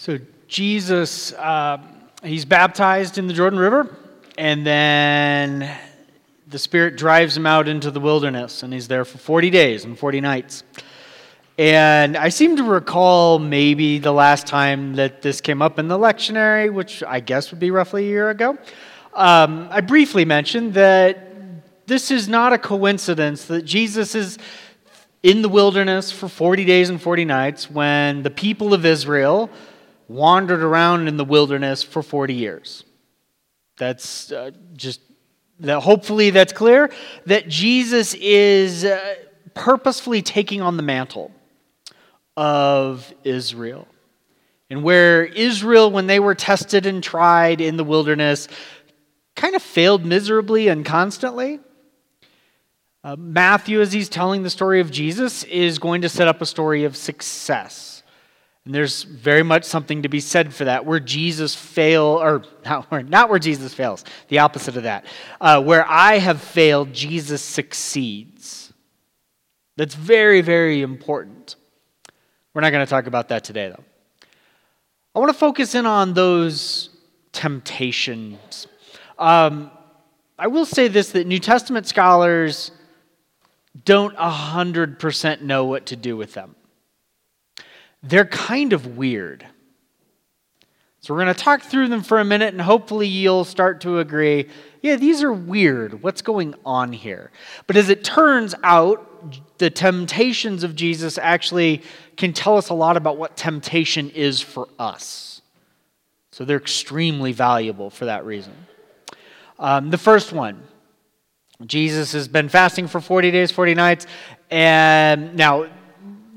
So Jesus, uh, he's baptized in the Jordan River, and then the Spirit drives him out into the wilderness, and he's there for 40 days and 40 nights. And I seem to recall maybe the last time that this came up in the lectionary, which I guess would be roughly a year ago. Um, I briefly mentioned that this is not a coincidence that Jesus is in the wilderness for 40 days and 40 nights when the people of Israel wandered around in the wilderness for 40 years. That's uh, just that hopefully that's clear that Jesus is uh, purposefully taking on the mantle of Israel. And where Israel, when they were tested and tried in the wilderness, kind of failed miserably and constantly, uh, Matthew, as he's telling the story of Jesus, is going to set up a story of success. And there's very much something to be said for that, where Jesus fail, or not, not where Jesus fails, the opposite of that. Uh, where I have failed, Jesus succeeds. That's very, very important. We're not going to talk about that today, though. I want to focus in on those temptations. Um, I will say this that New Testament scholars don't 100% know what to do with them they're kind of weird. So we're going to talk through them for a minute, and hopefully you'll start to agree yeah, these are weird. What's going on here? But as it turns out, the temptations of Jesus actually can tell us a lot about what temptation is for us. So they're extremely valuable for that reason. Um, the first one Jesus has been fasting for 40 days, 40 nights. And now,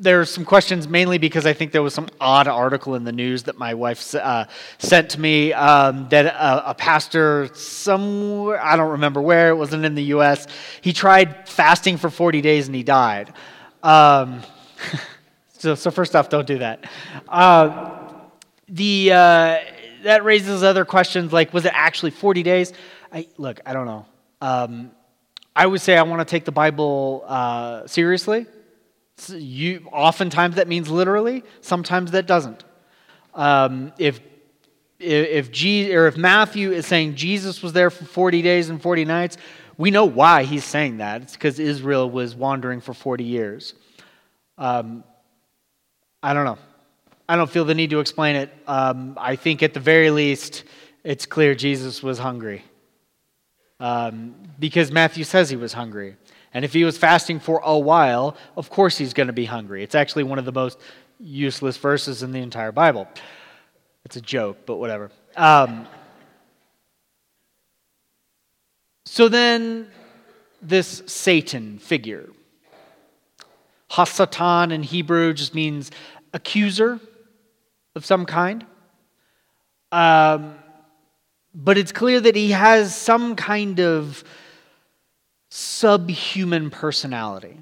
there's some questions mainly because I think there was some odd article in the news that my wife uh, sent to me um, that a, a, pastor somewhere, I don't remember where, it wasn't in the U.S., he tried fasting for 40 days and he died. Um, so, so, first off, don't do that. Uh, the, uh, that raises other questions like, was it actually 40 days? I, look, I don't know. Um, I would say I want to take the Bible uh, seriously. You, oftentimes that means literally, sometimes that doesn't. Um, if if, G, or if Matthew is saying Jesus was there for 40 days and 40 nights, we know why he's saying that. It's because Israel was wandering for 40 years. Um, I don't know. I don't feel the need to explain it. Um, I think at the very least, it's clear Jesus was hungry. Um, because Matthew says he was hungry. And if he was fasting for a while, of course he's going to be hungry. It's actually one of the most useless verses in the entire Bible. It's a joke, but whatever. Um, so then, this Satan figure, Hasatan in Hebrew just means accuser of some kind. Um, but it's clear that he has some kind of subhuman personality.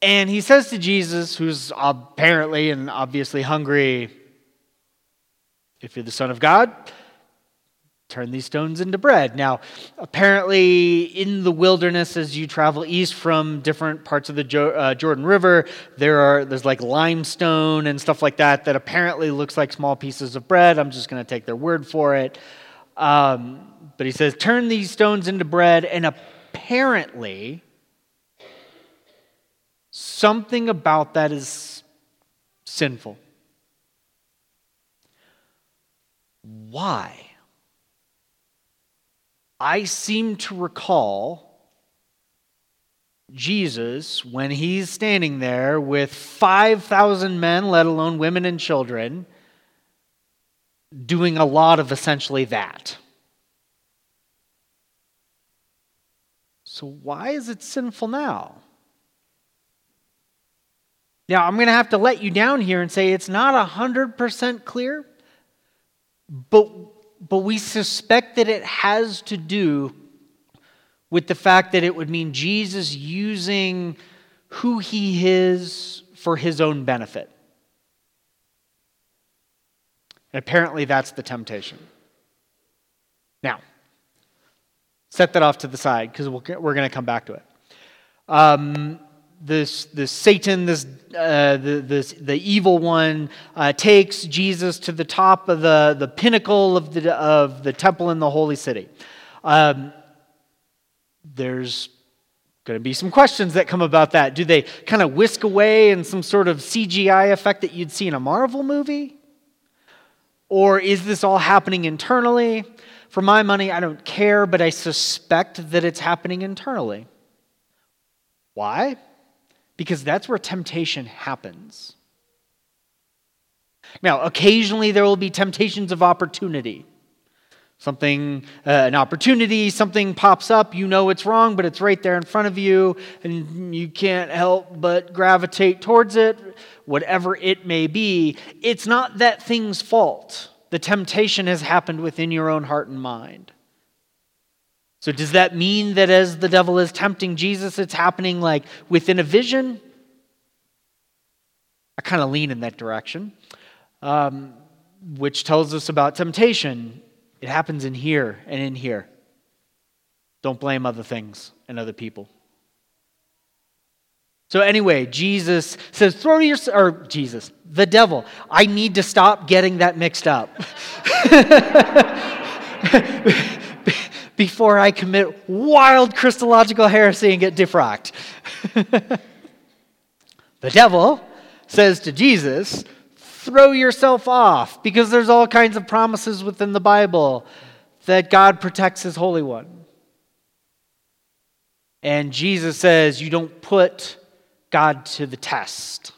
And he says to Jesus, who's apparently and obviously hungry, if you're the Son of God, turn these stones into bread. Now, apparently, in the wilderness, as you travel east from different parts of the uh, Jordan River, there are there's like limestone and stuff like that that apparently looks like small pieces of bread. I'm just going to take their word for it. Um, but he says, Turn these stones into bread, and apparently, something about that is sinful. Why? I seem to recall Jesus when he's standing there with 5,000 men, let alone women and children, doing a lot of essentially that. So, why is it sinful now? Now, I'm going to have to let you down here and say it's not 100% clear, but, but we suspect that it has to do with the fact that it would mean Jesus using who he is for his own benefit. And apparently, that's the temptation. Now, set that off to the side because we we are going to come back to it. Um, this, this Satan, this, uh, the, this, the evil one, uh, takes Jesus to the top of the, the pinnacle of the, of the temple in the holy city. Um, there's going to be some questions that come about that. Do they kind of whisk away in some sort of CGI effect that you'd see in a Marvel movie? Or is this all happening internally? For my money, I don't care, but I suspect that it's happening internally. Why? Because that's where temptation happens. Now, occasionally there will be temptations of opportunity. Something, uh, an opportunity, something pops up, you know it's wrong, but it's right there in front of you, and you can't help but gravitate towards it, whatever it may be. It's not that thing's fault. The temptation has happened within your own heart and mind. So, does that mean that as the devil is tempting Jesus, it's happening like within a vision? I kind of lean in that direction, um, which tells us about temptation. It happens in here and in here. Don't blame other things and other people. So anyway, Jesus says, throw your, or Jesus, the devil. I need to stop getting that mixed up. Before I commit wild Christological heresy and get defrocked. the devil says to Jesus, throw yourself off because there's all kinds of promises within the Bible that God protects his Holy One. And Jesus says, You don't put God to the test.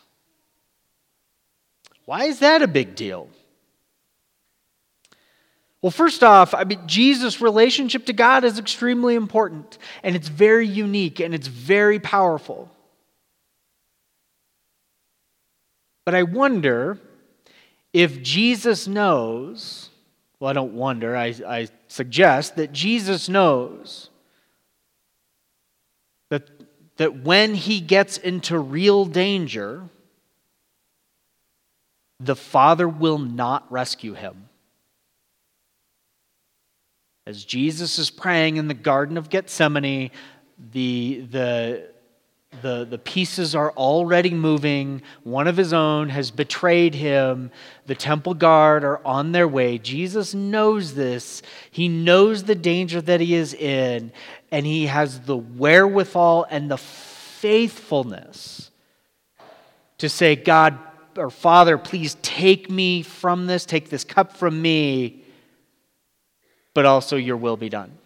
Why is that a big deal? Well, first off, I mean, Jesus' relationship to God is extremely important, and it's very unique and it's very powerful. But I wonder if Jesus knows, well, I don't wonder, I, I suggest that Jesus knows that when he gets into real danger, the Father will not rescue him. As Jesus is praying in the Garden of Gethsemane, the, the the, the pieces are already moving. One of his own has betrayed him. The temple guard are on their way. Jesus knows this. He knows the danger that he is in, and he has the wherewithal and the faithfulness to say, God or Father, please take me from this, take this cup from me, but also your will be done.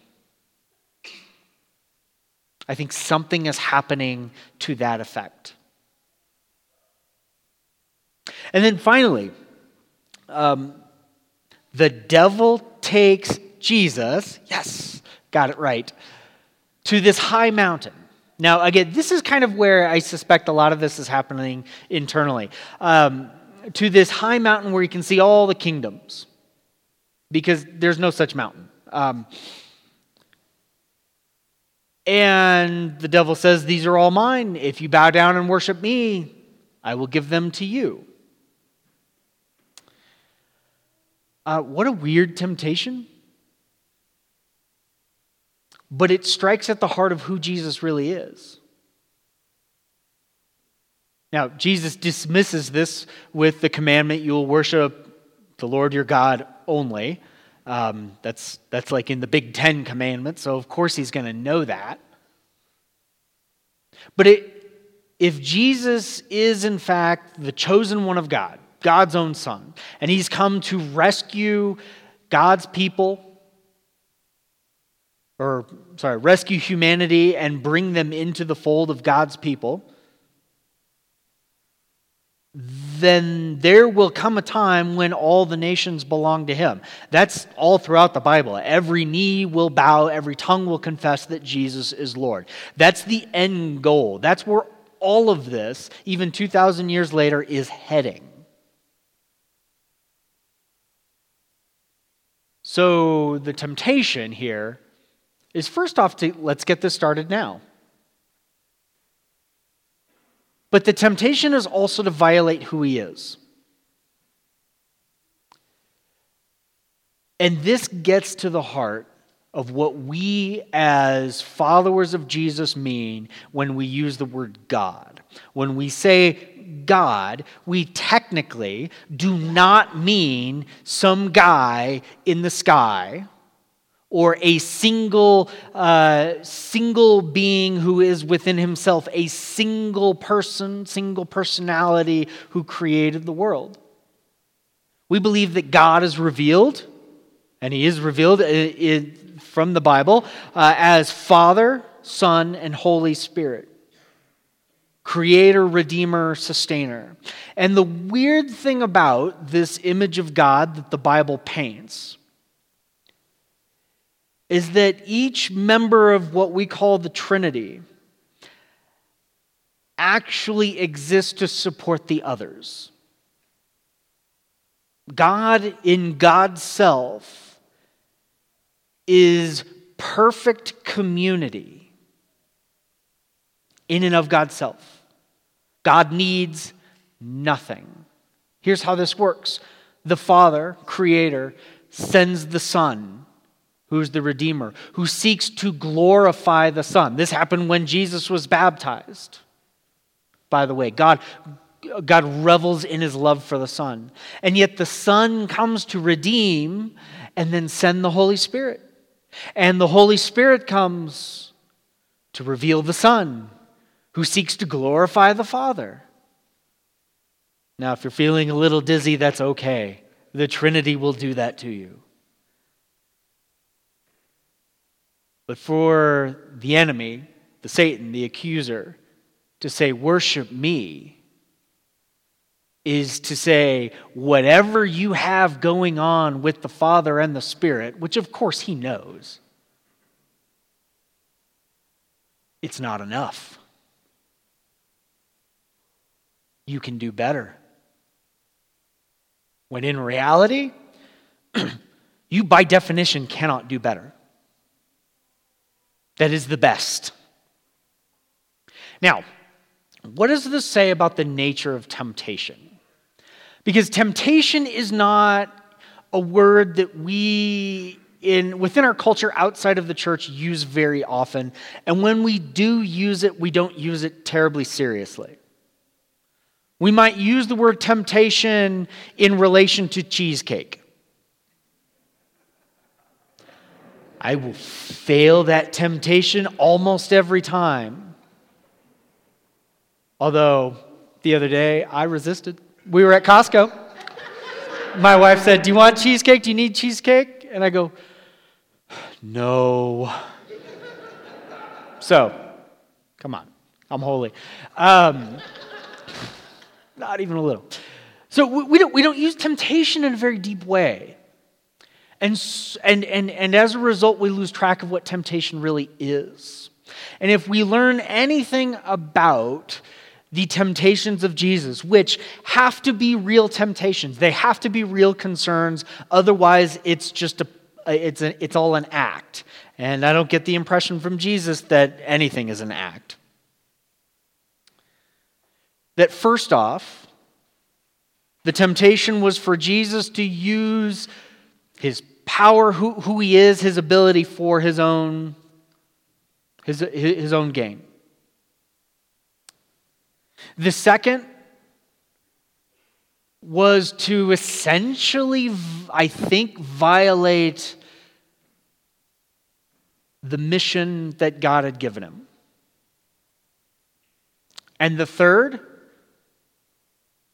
I think something is happening to that effect. And then finally, um, the devil takes Jesus, yes, got it right, to this high mountain. Now, again, this is kind of where I suspect a lot of this is happening internally. Um, to this high mountain where you can see all the kingdoms, because there's no such mountain. Um, and the devil says, These are all mine. If you bow down and worship me, I will give them to you. Uh, what a weird temptation. But it strikes at the heart of who Jesus really is. Now, Jesus dismisses this with the commandment you will worship the Lord your God only. Um, that's, that's like in the Big Ten commandments, so of course he's going to know that. But it, if Jesus is in fact the chosen one of God, God's own son, and he's come to rescue God's people, or sorry, rescue humanity and bring them into the fold of God's people, then there will come a time when all the nations belong to him. That's all throughout the Bible. Every knee will bow, every tongue will confess that Jesus is Lord. That's the end goal. That's where all of this, even 2,000 years later, is heading. So the temptation here is first off to let's get this started now. But the temptation is also to violate who he is. And this gets to the heart of what we as followers of Jesus mean when we use the word God. When we say God, we technically do not mean some guy in the sky or a single uh, single being who is within himself a single person single personality who created the world. We believe that god is revealed and he is revealed in, from the bible uh, as father son and holy spirit. Creator redeemer sustainer. And the weird thing about this image of god that the bible paints is that each member of what we call the Trinity actually exists to support the others. God, in God's self, is perfect community in and of God's self. God needs nothing. Here's how this works the Father, Creator, sends the Son who's the Redeemer, who seeks to glorify the Son. This happened when Jesus was baptized. By the way, God, God revels in his love for the Son. And yet the Son comes to redeem and then send the Holy Spirit. And the Holy Spirit comes to reveal the Son, who seeks to glorify the Father. Now, if you're feeling a little dizzy, that's okay. The Trinity will do that to you. But for the enemy, the Satan, the accuser, to say, Worship me, is to say, whatever you have going on with the Father and the Spirit, which of course he knows, it's not enough. You can do better. When in reality, you by definition cannot do better that is the best. Now, what does this say about the nature of temptation? Because temptation is not a word that we in within our culture outside of the church use very often and when we do use it we don't use it terribly seriously we might use the word temptation in relation to cheesecake I will fail that temptation almost every time. Although the other day I resisted. We were at Costco. My wife said, Do you want cheesecake? Do you need cheesecake? And I go, No. So, come on, I'm holy. Um, not even a little. So we, we, don't, we don't use temptation in a very deep way. And, and, and, and as a result, we lose track of what temptation really is. And if we learn anything about the temptations of Jesus, which have to be real temptations, they have to be real concerns, otherwise, it's just a it's, a, it's all an act. And I don't get the impression from Jesus that anything is an act. That first off, the temptation was for Jesus to use his power, who, who he is, his ability for his own, his, his own gain. The second was to essentially, I think, violate the mission that God had given him. And the third,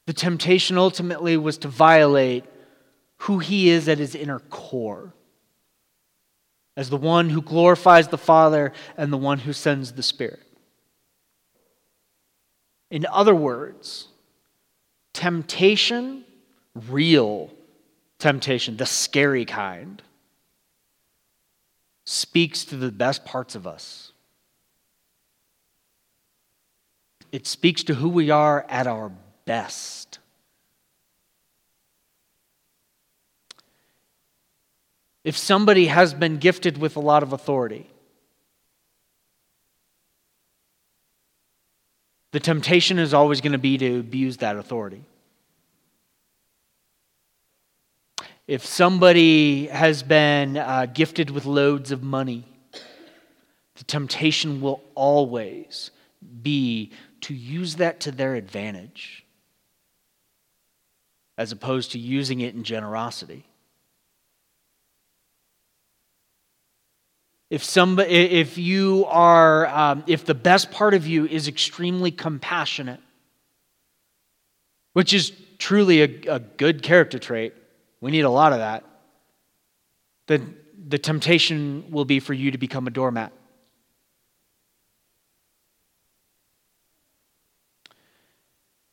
the temptation ultimately was to violate who he is at his inner core as the one who glorifies the Father and the one who sends the Spirit. In other words, temptation, real temptation, the scary kind, speaks to the best parts of us. It speaks to who we are at our best. If somebody has been gifted with a lot of authority. The temptation is always going to be to abuse that authority. If somebody has been uh, gifted with loads of money, the temptation will always be to use that to their advantage as opposed to using it in generosity. If, somebody, if you are, um, if the best part of you is extremely compassionate, which is truly a, a good character trait, we need a lot of that, then the temptation will be for you to become a doormat.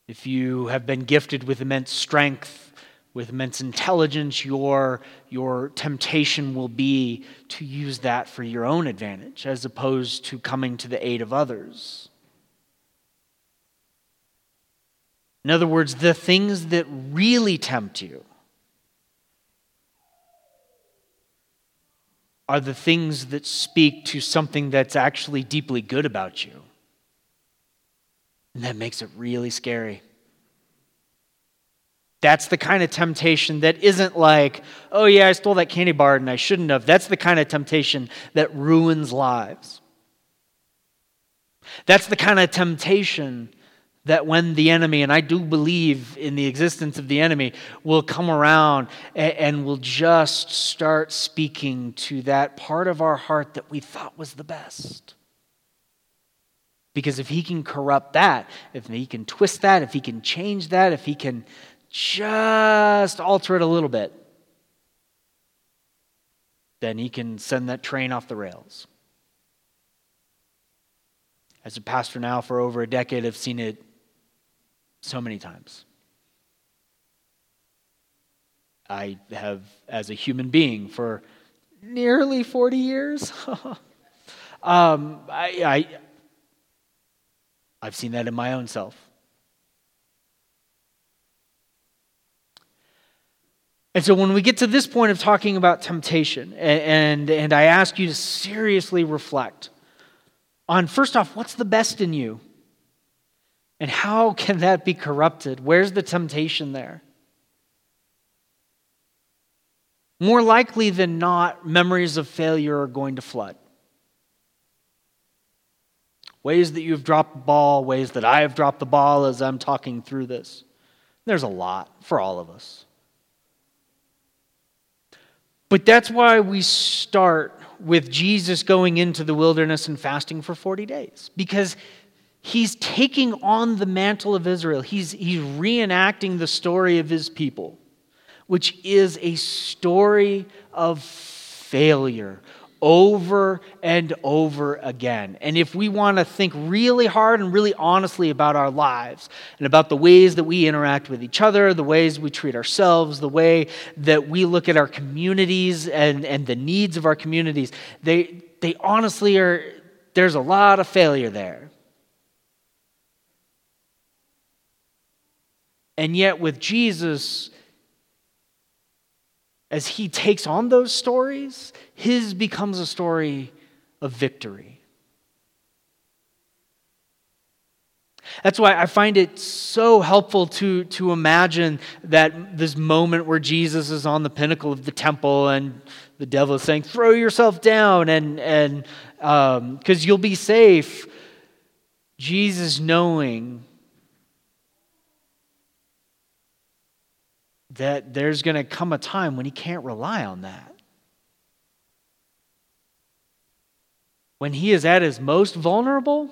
If you have been gifted with immense strength, with immense intelligence, your, your temptation will be to use that for your own advantage as opposed to coming to the aid of others. In other words, the things that really tempt you are the things that speak to something that's actually deeply good about you. And that makes it really scary. That's the kind of temptation that isn't like, oh, yeah, I stole that candy bar and I shouldn't have. That's the kind of temptation that ruins lives. That's the kind of temptation that when the enemy, and I do believe in the existence of the enemy, will come around and, will just start speaking to that part of our heart that we thought was the best. Because if he can corrupt that, if he can twist that, if he can change that, if he can just alter it a little bit, then he can send that train off the rails. As a pastor now for over a decade, I've seen it so many times. I have, as a human being, for nearly 40 years, um, I, I, I've seen that in my own self. And so when we get to this point of talking about temptation, and, and, and, I ask you to seriously reflect on first off, what's the best in you? And how can that be corrupted? Where's the temptation there? More likely than not, memories of failure are going to flood. Ways that you've dropped the ball, ways that I have dropped the ball as I'm talking through this. There's a lot for all of us. But that's why we start with Jesus going into the wilderness and fasting for 40 days, because he's taking on the mantle of Israel. He's, he's reenacting the story of his people, which is a story of failure, over and over again. And if we want to think really hard and really honestly about our lives and about the ways that we interact with each other, the ways we treat ourselves, the way that we look at our communities and, and the needs of our communities, they, they honestly are, there's a lot of failure there. And yet, with Jesus, as he takes on those stories, his becomes a story of victory. That's why I find it so helpful to, to imagine that this moment where Jesus is on the pinnacle of the temple and the devil is saying, throw yourself down and and because um, you'll be safe. Jesus knowing that there's going to come a time when he can't rely on that. When he is at his most vulnerable,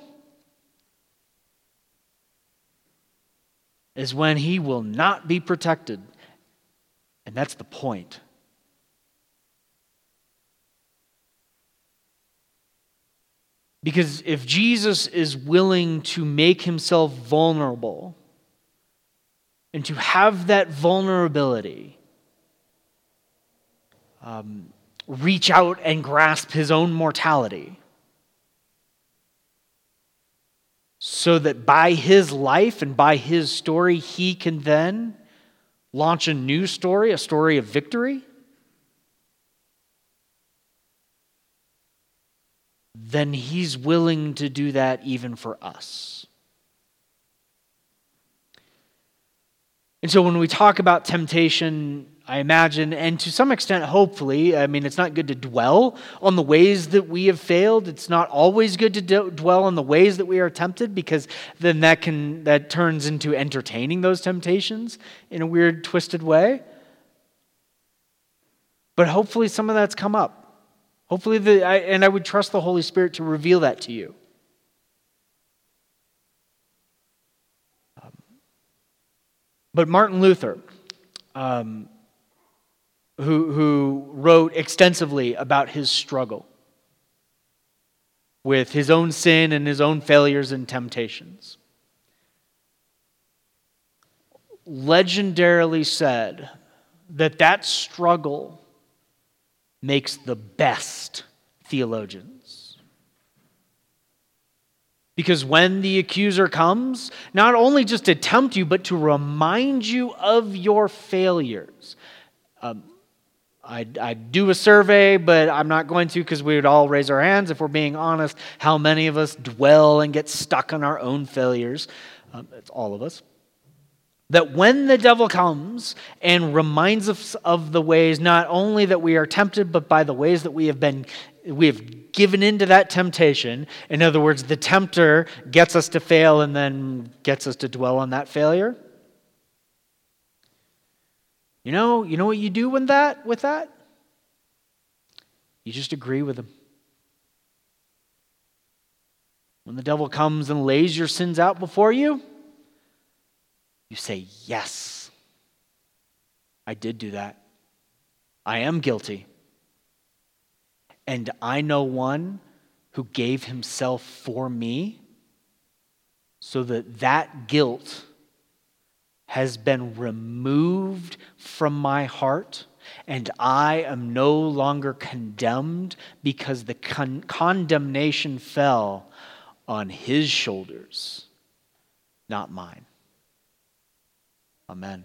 is when he will not be protected. And that's the point. Because if Jesus is willing to make himself vulnerable, and to have that vulnerability um, reach out and grasp his own mortality. So that by his life and by his story, he can then launch a new story, a story of victory. Then he's willing to do that even for us. And so when we talk about temptation, I imagine, and to some extent, hopefully, I mean, it's not good to dwell on the ways that we have failed. It's not always good to d- dwell on the ways that we are tempted because then that can that turns into entertaining those temptations in a weird, twisted way. But hopefully, some of that's come up. Hopefully, the I, and I would trust the Holy Spirit to reveal that to you. But Martin Luther. Um, who, who wrote extensively about his struggle with his own sin and his own failures and temptations. Legendarily said that that struggle makes the best theologians. Because when the accuser comes, not only just to tempt you, but to remind you of your failures. Um, I'd, I'd, do a survey, but I'm not going to because we would all raise our hands if we're being honest. How many of us dwell and get stuck on our own failures? Um, it's all of us. That when the devil comes and reminds us of the ways, not only that we are tempted, but by the ways that we have been, we have given into that temptation. In other words, the tempter gets us to fail and then gets us to dwell on that failure you know, you know what you do with that with that? You just agree with him. When the devil comes and lays your sins out before you, you say, Yes, I did do that. I am guilty. And I know one who gave himself for me so that that guilt has been removed from my heart, and I am no longer condemned because the con- condemnation fell on his shoulders, not mine. Amen.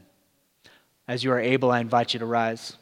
As you are able, I invite you to rise.